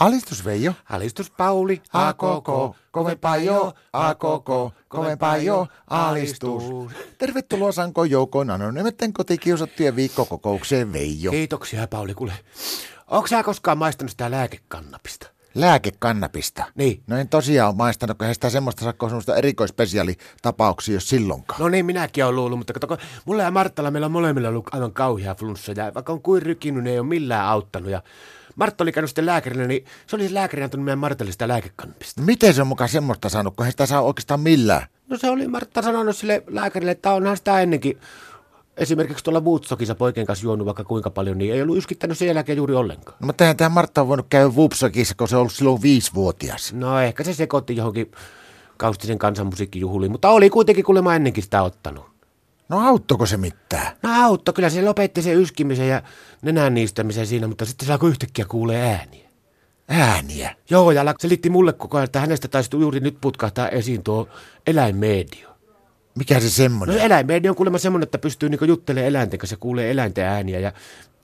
Alistus Veijo. Alistus Pauli, A koko, kovempaa jo, a koko, kovempaa jo, alistus. Tervetuloa Sanko Joukon anonymitten kotikiusattujen viikkokokoukseen Veijo. Kiitoksia Pauli, kuule. Onko sä koskaan maistanut sitä lääkekannapista? Lääkekannapista. Niin. No en tosiaan ole maistanut, kun sitä semmoista sakkoa semmoista erikoispesiaalitapauksia jos silloinkaan. No niin, minäkin olen luullut, mutta kato, mulla ja Marttalla meillä on molemmilla ollut aivan kauhea flunssa ja vaikka on kuin rykinyt, niin ei ole millään auttanut ja Martta oli käynyt sitten lääkärinä, niin se oli lääkäri antanut meidän Martalle sitä lääkekannabista. No miten se on mukaan semmoista saanut, kun ei sitä saa oikeastaan millään? No se oli Martta sanonut sille lääkärille, että onhan sitä ennenkin esimerkiksi tuolla Woodstockissa poikien kanssa juonut vaikka kuinka paljon, niin ei ollut yskittänyt sen jälkeen juuri ollenkaan. No mutta eihän tämä Martta on voinut käydä Vupsakissa, kun se on ollut silloin viisivuotias. No ehkä se sekoitti johonkin kaustisen kansanmusiikkijuhliin, mutta oli kuitenkin kuulemma ennenkin sitä ottanut. No auttoiko se mitään? No auttoi, kyllä se lopetti sen yskimisen ja nenän niistämisen siinä, mutta sitten se alkoi yhtäkkiä kuulee ääniä. Ääniä. Joo, ja selitti mulle koko ajan, että hänestä taisi juuri nyt putkahtaa esiin tuo eläinmedio. Mikä se No semmoinen? eläinmedio on kuulemma semmoinen, että pystyy niinku juttelemaan eläinten kanssa, kuulee eläinten ääniä ja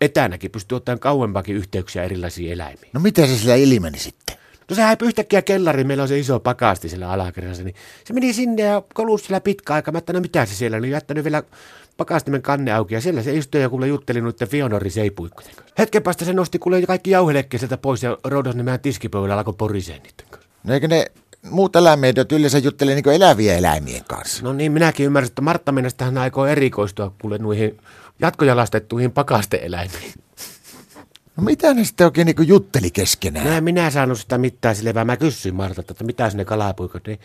etänäkin pystyy ottamaan kauempaakin yhteyksiä erilaisiin eläimiin. No miten se sillä ilmeni sitten? No se häipyi yhtäkkiä kellariin, meillä on se iso pakasti siellä alakerrassa, niin se meni sinne ja kolusi siellä pitkä aika. Mä ajattelin, no mitä se siellä oli, jättänyt vielä pakastimen kanne auki ja siellä se istui ja kuule jutteli noiden Fionori seipuikkojen kanssa. Hetken päästä se nosti kuule kaikki jauhelekkeet sieltä pois ja roudas ne meidän tiskipöydällä alkoi poriseen niiden kanssa. No eikö ne muut eläimet yleensä juttelee niin eläviä eläimien kanssa? No niin, minäkin ymmärsin, että Martta mennessä hän aikoo erikoistua kuule noihin jatkojalastettuihin pakasteeläimiin. No mitä ne sitten oikein niin jutteli keskenään? No en minä saanut sitä mitään sille, vaan mä kysyin Martalta, että mitä sinne kalapuikot. Niin,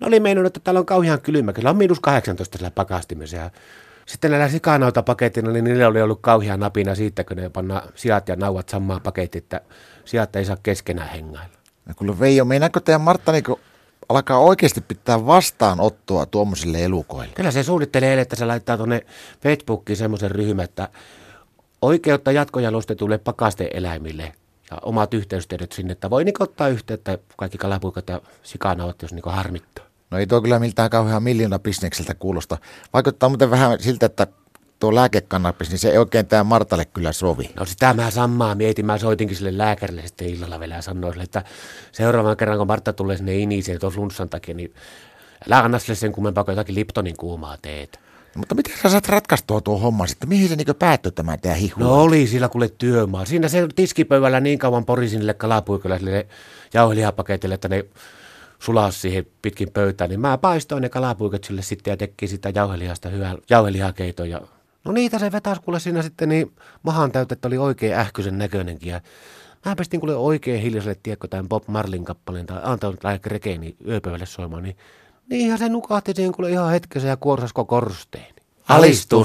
ne oli meinannut, että täällä on kauhean kylmä. Kyllä on miinus 18 siellä pakastimessa. Ja sitten näillä sikanauta paketilla, niin niillä oli ollut kauhean napina siitä, kun ne panna sijat ja nauvat samaan pakettiin, että sijat ei saa keskenään hengailla. No kuule Veijo, meinaako teidän Martta niin alkaa oikeasti pitää vastaanottoa tuommoisille elukoille? Kyllä se suunnittelee, että se laittaa tuonne Facebookiin semmoisen ryhmän, että oikeutta jatkojalostetuille pakasteeläimille ja omat yhteystiedot sinne, että voi niin ottaa yhteyttä kaikki kalapuikat ja sikanauvat, jos niin harmittaa. No ei tuo kyllä miltään kauhean miljoona bisnekseltä kuulosta. Vaikuttaa muuten vähän siltä, että tuo lääkekannabis, niin se ei oikein tämä Martalle kyllä sovi. No sitä mä samaa mietin. Mä soitinkin sille lääkärille sitten illalla vielä ja sanoin sille, että seuraavan kerran kun Martta tulee sinne iniseen tuon flunssan takia, niin älä anna sille sen kummempaa kuin jotakin Liptonin kuumaa teet. Mutta miten sä saat ratkaistua tuo homma sitten? Mihin se niin päättyi tämä tämä hihu? No oli sillä kuule työmaa. Siinä se tiskipöydällä niin kauan porisin niille kalapuikoille sille jauhelihapaketille, että ne sulas siihen pitkin pöytään, niin mä paistoin ne kalapuikot sille sitten ja teki sitä jauhelihasta hyvää jauhelihakeiton. Ja... No niitä se vetäisi kuule siinä sitten niin mahan täyttä, että oli oikein ähkyisen näköinenkin. Ja mä pestin kuule oikein hiljaiselle, tiedätkö, tämän Bob Marlin kappaleen tai antanut lähde rekeeni yöpöydälle soimaan, niin niinhän se nukahti siihen kuule ihan hetkessä ja kuorsasko korsteeni. Alistus.